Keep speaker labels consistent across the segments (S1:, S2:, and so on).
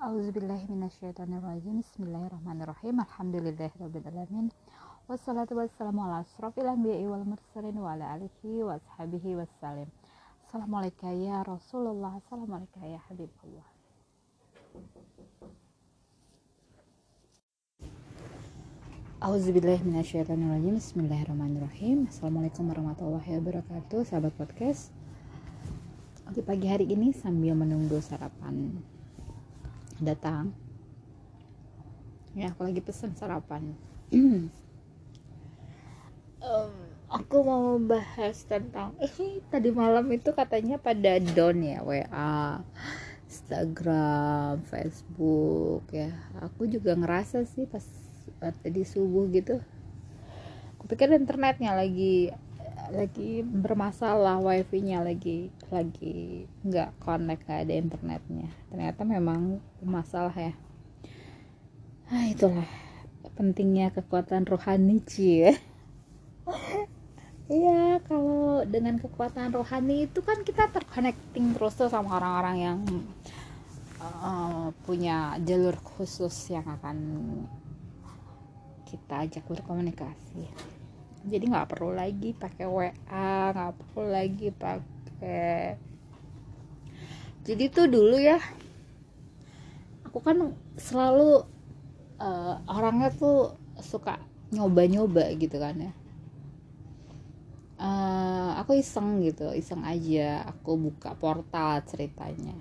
S1: Auzubillahiminasyaitonirrajim Bismillahirrahmanirrahim. Wassalatu wassalamu ala asrafil anbiya'i wal mursalin wa ala alihi wa wassalim. Assalamualaikum ya Rasulullah. Assalamualaikum ya Habibullah. Auzubillahiminasyaitonirrajim Bismillahirrahmanirrahim. Assalamualaikum warahmatullahi wabarakatuh Sahabat podcast. Di pagi hari ini sambil menunggu sarapan datang. Ya aku lagi pesen sarapan. Um, aku mau bahas tentang eh tadi malam itu katanya pada don ya WA Instagram Facebook ya. Aku juga ngerasa sih pas tadi subuh gitu. Aku pikir internetnya lagi lagi bermasalah wifi-nya lagi lagi nggak connect nggak ada internetnya. Ternyata memang masalah ya. Ah itulah pentingnya kekuatan rohani cie Iya, kalau dengan kekuatan rohani itu kan kita terconnecting terus tuh sama orang-orang yang uh, punya jalur khusus yang akan kita ajak berkomunikasi jadi nggak perlu lagi pakai WA nggak perlu lagi pakai jadi tuh dulu ya aku kan selalu uh, orangnya tuh suka nyoba-nyoba gitu kan ya. Uh, aku iseng gitu iseng aja aku buka portal ceritanya.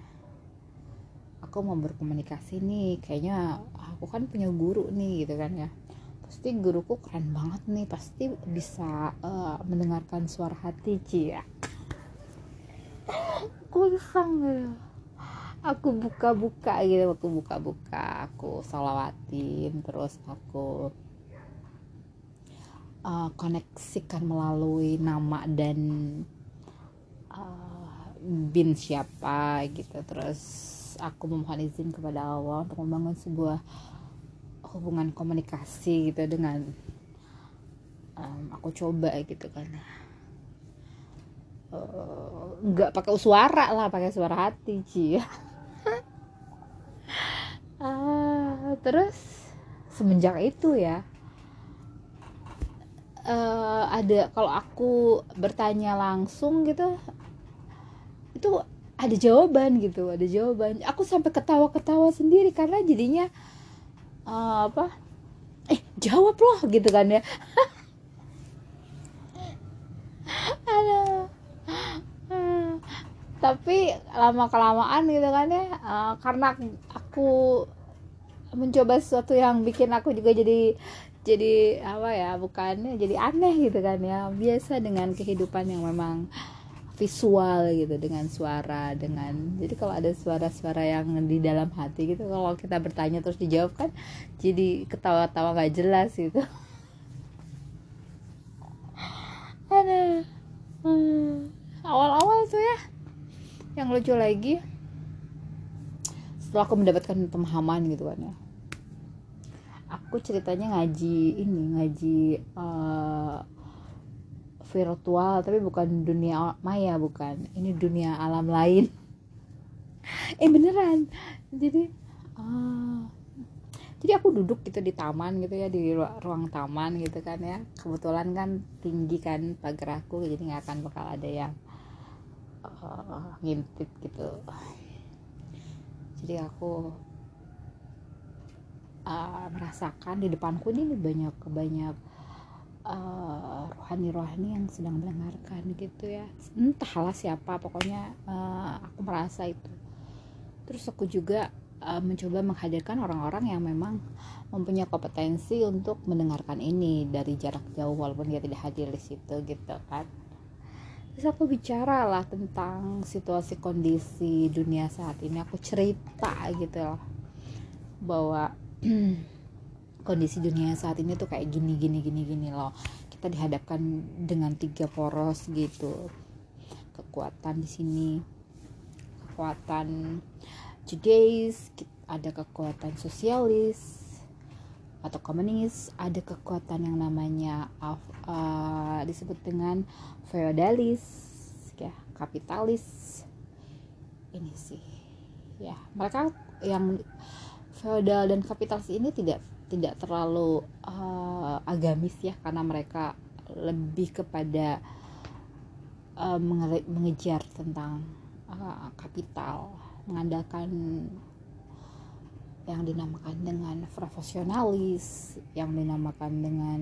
S1: Aku mau berkomunikasi nih kayaknya aku kan punya guru nih gitu kan ya pasti guruku keren banget nih pasti bisa uh, mendengarkan suara hati cia aku iseng gitu aku buka-buka gitu aku buka-buka aku salawatin terus aku uh, koneksikan melalui nama dan uh, bin siapa gitu. Terus aku memohon izin kepada Allah untuk membangun sebuah hubungan komunikasi gitu dengan um, aku coba gitu kan. Uh, nggak pakai suara lah pakai suara hati sih uh, terus semenjak itu ya uh, ada kalau aku bertanya langsung gitu itu ada jawaban gitu ada jawaban. Aku sampai ketawa-ketawa sendiri karena jadinya uh, apa? Eh jawab loh gitu kan ya. Aduh. Tapi lama kelamaan gitu kan ya uh, karena aku mencoba sesuatu yang bikin aku juga jadi jadi apa ya bukannya jadi aneh gitu kan ya. Biasa dengan kehidupan yang memang visual gitu dengan suara dengan jadi kalau ada suara-suara yang di dalam hati gitu kalau kita bertanya terus dijawab kan jadi ketawa-tawa gak jelas gitu. Ada hmm, awal-awal tuh ya. Yang lucu lagi setelah aku mendapatkan pemahaman gitu kan ya. Aku ceritanya ngaji ini ngaji uh, virtual tapi bukan dunia maya bukan. Ini dunia alam lain. Eh beneran. Jadi uh, jadi aku duduk gitu di taman gitu ya di ruang taman gitu kan ya. Kebetulan kan tinggi kan pagar aku jadi nggak akan bakal ada yang uh, ngintip gitu. Jadi aku uh, merasakan di depanku ini banyak banyak uh, rohani-rohani yang sedang mendengarkan gitu ya. Entahlah siapa pokoknya uh, aku merasa itu. Terus aku juga uh, mencoba menghadirkan orang-orang yang memang mempunyai kompetensi untuk mendengarkan ini dari jarak jauh walaupun dia tidak hadir di situ gitu kan. Terus aku bicara lah tentang situasi kondisi dunia saat ini. Aku cerita gitu loh bahwa kondisi dunia saat ini tuh kayak gini gini gini gini loh. Kita dihadapkan dengan tiga poros gitu. Kekuatan di sini kekuatan Judais ada kekuatan sosialis atau komunis ada kekuatan yang namanya uh, disebut dengan feodalis ya kapitalis. Ini sih ya. Mereka yang feodal dan kapitalis ini tidak tidak terlalu uh, agamis ya karena mereka lebih kepada uh, mengejar tentang uh, kapital mengandalkan yang dinamakan dengan profesionalis yang dinamakan dengan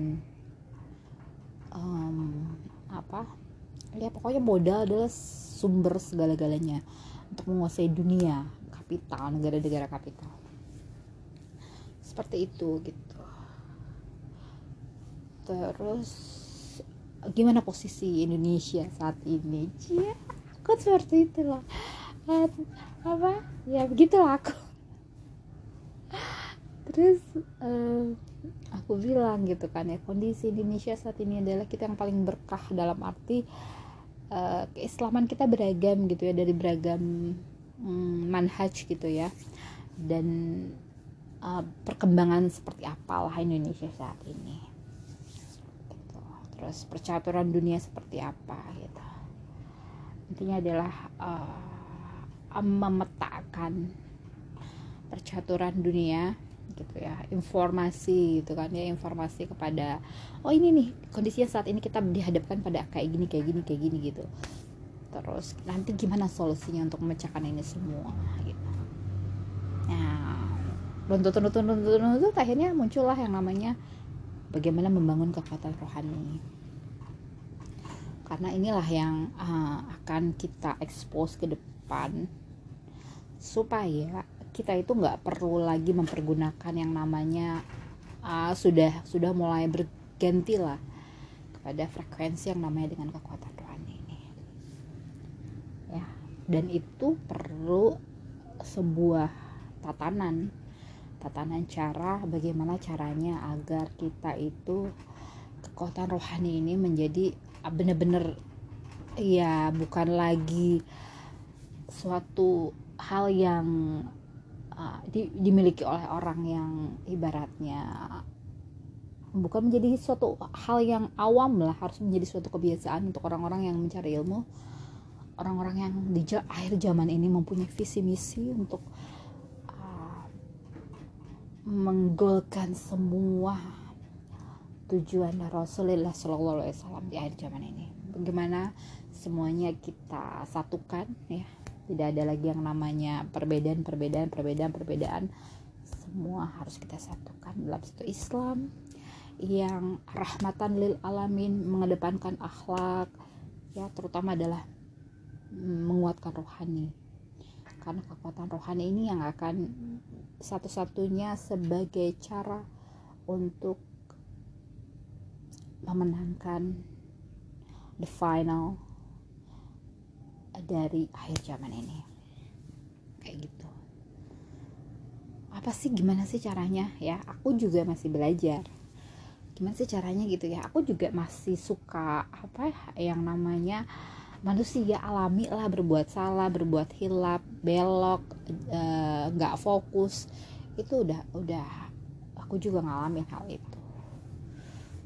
S1: um, apa ya pokoknya modal adalah sumber segala-galanya untuk menguasai dunia kapital negara-negara kapital seperti itu gitu. Terus gimana posisi Indonesia saat ini? Cia aku seperti itu loh. Apa? Ya begitulah aku. Terus uh, aku bilang gitu kan ya kondisi Indonesia saat ini adalah kita yang paling berkah dalam arti uh, keislaman kita beragam gitu ya dari beragam um, manhaj gitu ya. Dan uh, perkembangan seperti apalah Indonesia saat ini. Gitu. terus percaturan dunia seperti apa gitu. Intinya adalah uh, memetakan percaturan dunia gitu ya. Informasi gitu kan ya. Informasi kepada oh ini nih kondisinya saat ini kita dihadapkan pada kayak gini kayak gini kayak gini gitu. Terus nanti gimana solusinya untuk memecahkan ini semua runtut runtut runtut runtut akhirnya muncullah yang namanya bagaimana membangun kekuatan rohani. Karena inilah yang uh, akan kita expose ke depan supaya kita itu nggak perlu lagi mempergunakan yang namanya uh, sudah sudah mulai berganti lah kepada frekuensi yang namanya dengan kekuatan rohani ini. Ya dan itu perlu sebuah tatanan tatanan cara bagaimana caranya agar kita itu kekuatan rohani ini menjadi benar-benar ya bukan lagi suatu hal yang uh, di, dimiliki oleh orang yang ibaratnya bukan menjadi suatu hal yang awam lah harus menjadi suatu kebiasaan untuk orang-orang yang mencari ilmu. Orang-orang yang di akhir zaman ini mempunyai visi misi untuk menggolkan semua tujuan Rasulullah Shallallahu Alaihi Wasallam di akhir zaman ini. Bagaimana semuanya kita satukan ya. Tidak ada lagi yang namanya perbedaan perbedaan perbedaan perbedaan. Semua harus kita satukan dalam satu Islam yang rahmatan lil alamin mengedepankan akhlak ya terutama adalah menguatkan rohani. Karena kekuatan rohani ini yang akan satu-satunya sebagai cara untuk memenangkan the final dari akhir zaman ini. Kayak gitu. Apa sih gimana sih caranya? Ya aku juga masih belajar. Gimana sih caranya gitu ya? Aku juga masih suka apa ya yang namanya manusia alami lah berbuat salah berbuat hilap belok eh, nggak e, fokus. Itu udah udah aku juga ngalamin hal itu.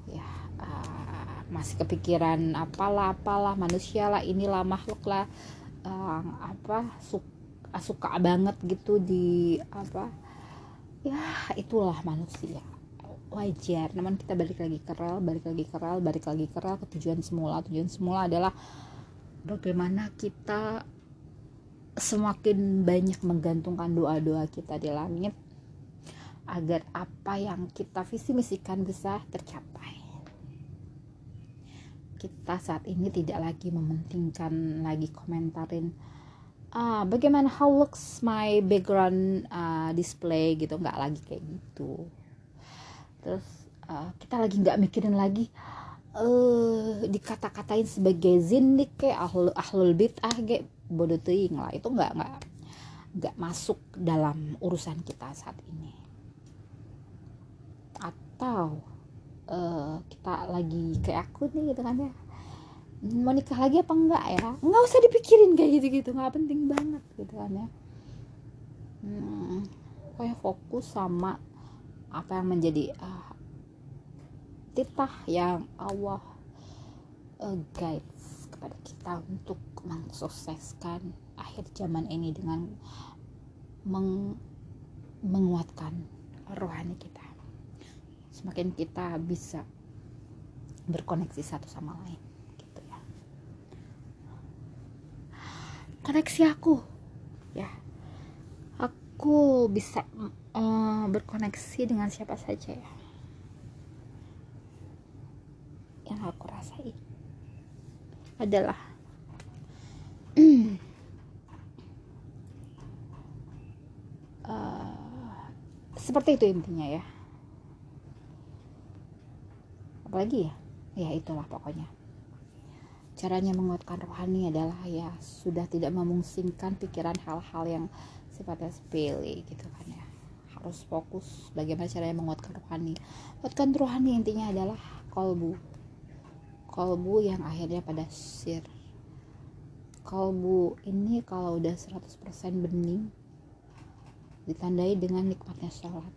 S1: Ya uh, masih kepikiran apalah apalah manusia lah inilah makhluk lah. Uh, apa suka, suka banget gitu di apa ya itulah manusia. Wajar namun kita balik lagi ke rel balik lagi ke rel balik lagi ke rel. Ke tujuan semula tujuan semula adalah bagaimana kita semakin banyak menggantungkan doa-doa kita di langit agar apa yang kita visi misikan bisa tercapai. Kita saat ini tidak lagi mementingkan lagi komentarin ah bagaimana how looks my background uh, display gitu. Nggak lagi kayak gitu. Terus uh, kita lagi nggak mikirin lagi uh, dikata-katain sebagai zindik kayak ahlul ahlul bid'ah kayak bodoh teing lah itu nggak nggak nggak masuk dalam urusan kita saat ini. Atau uh, kita lagi kayak aku nih gitu kan ya. Mau nikah lagi apa enggak ya? Nggak usah dipikirin kayak gitu gitu nggak penting banget gitu kan ya. Hmm, kayak fokus sama apa yang menjadi uh, titah yang Allah uh, guides kepada kita untuk mensukseskan akhir zaman ini dengan meng, menguatkan rohani kita. Semakin kita bisa berkoneksi satu sama lain gitu ya. Koneksi aku ya. Aku bisa uh, berkoneksi dengan siapa saja ya yang aku rasain adalah uh, seperti itu intinya ya. Apalagi ya? Ya itulah pokoknya. Caranya menguatkan rohani adalah ya sudah tidak memusingkan pikiran hal-hal yang sifatnya sepele gitu kan ya. Harus fokus bagaimana caranya menguatkan rohani. Menguatkan rohani intinya adalah kolbu kolbu yang akhirnya pada sir. Kalbu ini kalau udah 100% bening ditandai dengan nikmatnya sholat.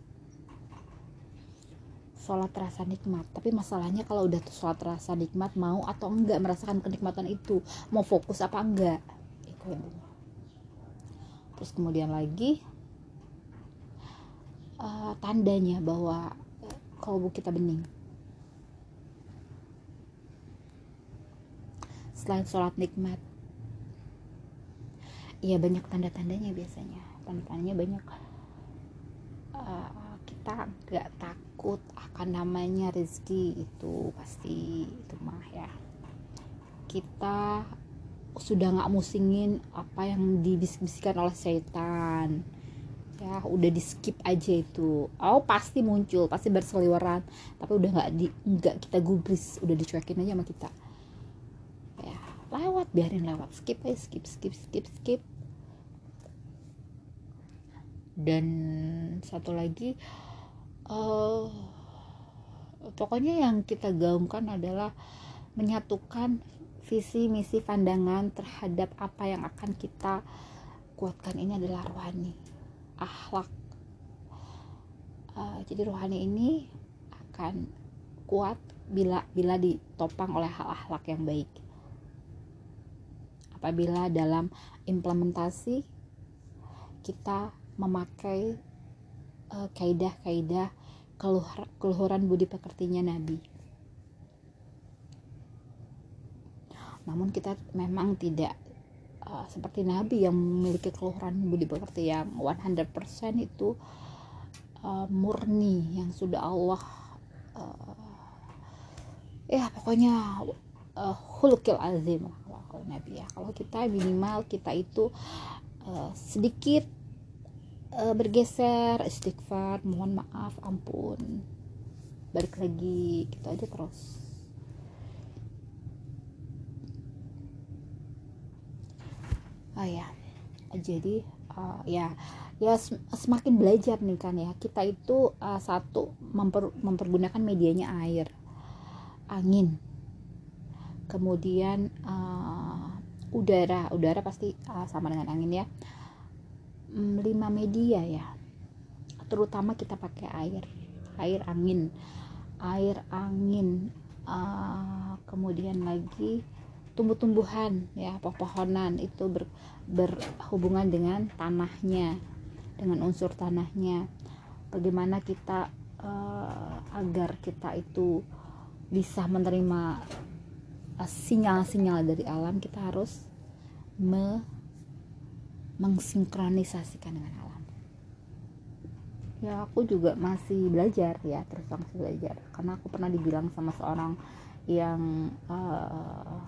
S1: Sholat terasa nikmat tapi masalahnya kalau udah tuh sholat terasa nikmat mau atau enggak merasakan kenikmatan itu? Mau fokus apa enggak? Itu terus kemudian lagi uh, tandanya bahwa uh, kalbu kita bening selain sholat nikmat. Iya banyak tanda-tandanya biasanya. Tanda-tandanya banyak. Uh, kita nggak takut akan namanya rezeki itu pasti itu mah ya. Kita sudah nggak musingin apa yang dibisik-bisikan oleh setan. Ya udah di skip aja itu. Oh pasti muncul pasti berseliweran. Tapi udah nggak di nggak kita gubris udah dicuekin aja sama kita. ya biarin lewat. Skip aja skip skip skip skip. Dan satu lagi uh, pokoknya yang kita gaungkan adalah menyatukan visi misi pandangan terhadap apa yang akan kita kuatkan. Ini adalah rohani akhlak. Uh, jadi rohani ini akan kuat bila bila ditopang oleh hal akhlak yang baik apabila dalam implementasi kita memakai uh, kaidah-kaidah keluhur, keluhuran budi pekertinya Nabi. Namun kita memang tidak uh, seperti Nabi yang memiliki keluhuran budi pekerti yang 100% itu uh, murni yang sudah Allah uh, ya pokoknya uh, hulukil azim Nabi ya. Kalau kita minimal kita itu uh, sedikit uh, bergeser istighfar mohon maaf ampun. Balik lagi gitu aja terus. Oh ya jadi uh, ya ya semakin belajar nih kan ya. Kita itu uh, satu memper, mempergunakan medianya air angin. Kemudian uh, udara. Udara pasti uh, sama dengan angin ya. Mm, lima media ya. Terutama kita pakai air. Air angin. Air angin uh, kemudian lagi tumbuh-tumbuhan ya pepohonan. Itu ber, berhubungan dengan tanahnya dengan unsur tanahnya. Bagaimana kita uh, agar kita itu bisa menerima sinyal-sinyal uh, dari alam kita harus me mengsinkronisasikan dengan alam. Ya aku juga masih belajar ya terus masih belajar. Karena aku pernah dibilang sama seorang yang uh,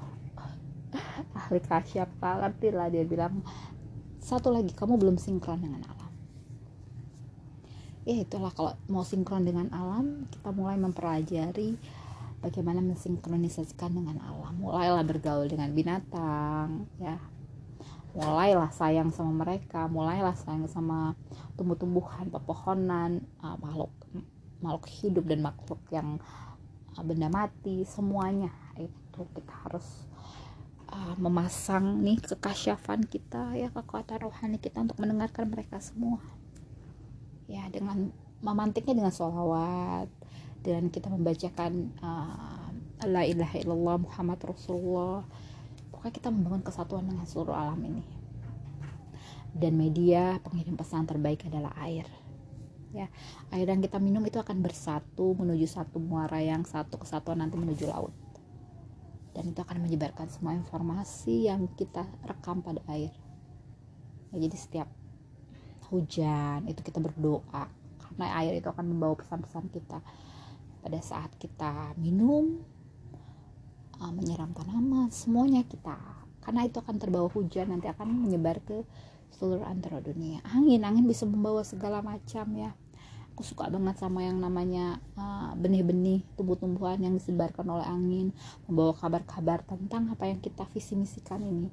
S1: ahli kasyaf ngerti lah dia bilang satu lagi kamu belum sinkron dengan alam. Ya itulah kalau mau sinkron dengan alam kita mulai mempelajari bagaimana mensinkronisasikan dengan alam. Mulailah bergaul dengan binatang ya. Mulailah sayang sama mereka mulailah sayang sama tumbuh-tumbuhan pepohonan uh, makhluk makhluk hidup dan makhluk yang uh, benda mati semuanya. Itu kita harus uh, memasang nih kekasyafan kita ya kekuatan rohani kita untuk mendengarkan mereka semua. Ya dengan memantiknya dengan sholawat dan kita membacakan uh, la ilaha illallah Muhammad Rasulullah. Pokoknya kita membangun kesatuan dengan seluruh alam ini. Dan media pengirim pesan terbaik adalah air. Ya air yang kita minum itu akan bersatu menuju satu muara yang satu kesatuan nanti menuju laut. Dan itu akan menyebarkan semua informasi yang kita rekam pada air. Ya, jadi setiap hujan itu kita berdoa karena air itu akan membawa pesan-pesan kita pada saat kita minum uh, menyiram tanaman semuanya kita. Karena itu akan terbawa hujan nanti akan menyebar ke seluruh antara dunia. Angin angin bisa membawa segala macam ya. Aku suka banget sama yang namanya uh, benih-benih tumbuh-tumbuhan yang disebarkan oleh angin membawa kabar-kabar tentang apa yang kita visi misikan ini.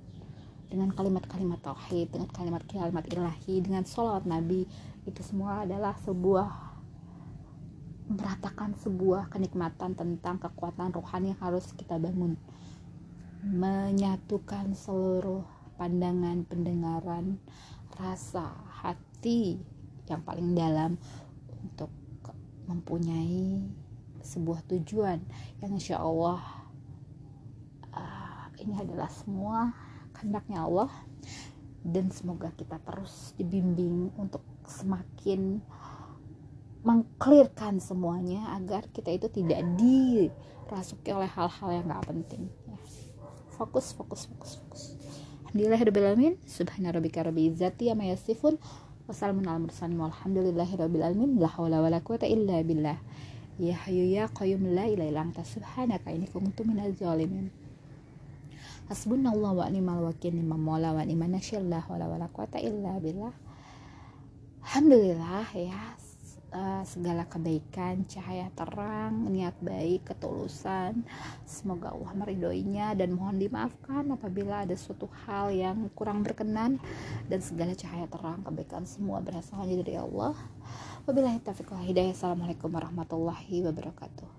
S1: Dengan kalimat-kalimat tauhid dengan kalimat-kalimat ilahi dengan sholawat nabi itu semua adalah sebuah meratakan sebuah kenikmatan tentang kekuatan rohani yang harus kita bangun. Menyatukan seluruh pandangan pendengaran rasa hati yang paling dalam untuk mempunyai sebuah tujuan yang insya Allah uh, ini adalah semua kehendaknya Allah. Dan semoga kita terus dibimbing untuk semakin mengklirkan semuanya agar kita itu tidak dirasuki oleh hal-hal yang gak penting. Ya. fokus fokus fokus fokus. Alhamdulillahirrahmanirrahim Subhana rabbika rabbi izzati amma yasifun. Ala mursalin. Walhamdulillahirrahmanirrahim La hawla wa la quwata illa billah. Ya hayu ya qayyum la ilaha illa anta. Subhanaka inni kuntu minaz zalimin. Hasbunallah wa ni'mal wakil ni'mal maula wa ni'man nasyir la wa la quwata illa billah. Alhamdulillah ya uh, segala kebaikan, cahaya terang, niat baik, ketulusan. Semoga Allah meridhoinya dan mohon dimaafkan apabila ada suatu hal yang kurang berkenan dan segala cahaya terang, kebaikan semua berasal dari Allah. Wabillahi taufiq hidayah. Assalamualaikum warahmatullahi wabarakatuh.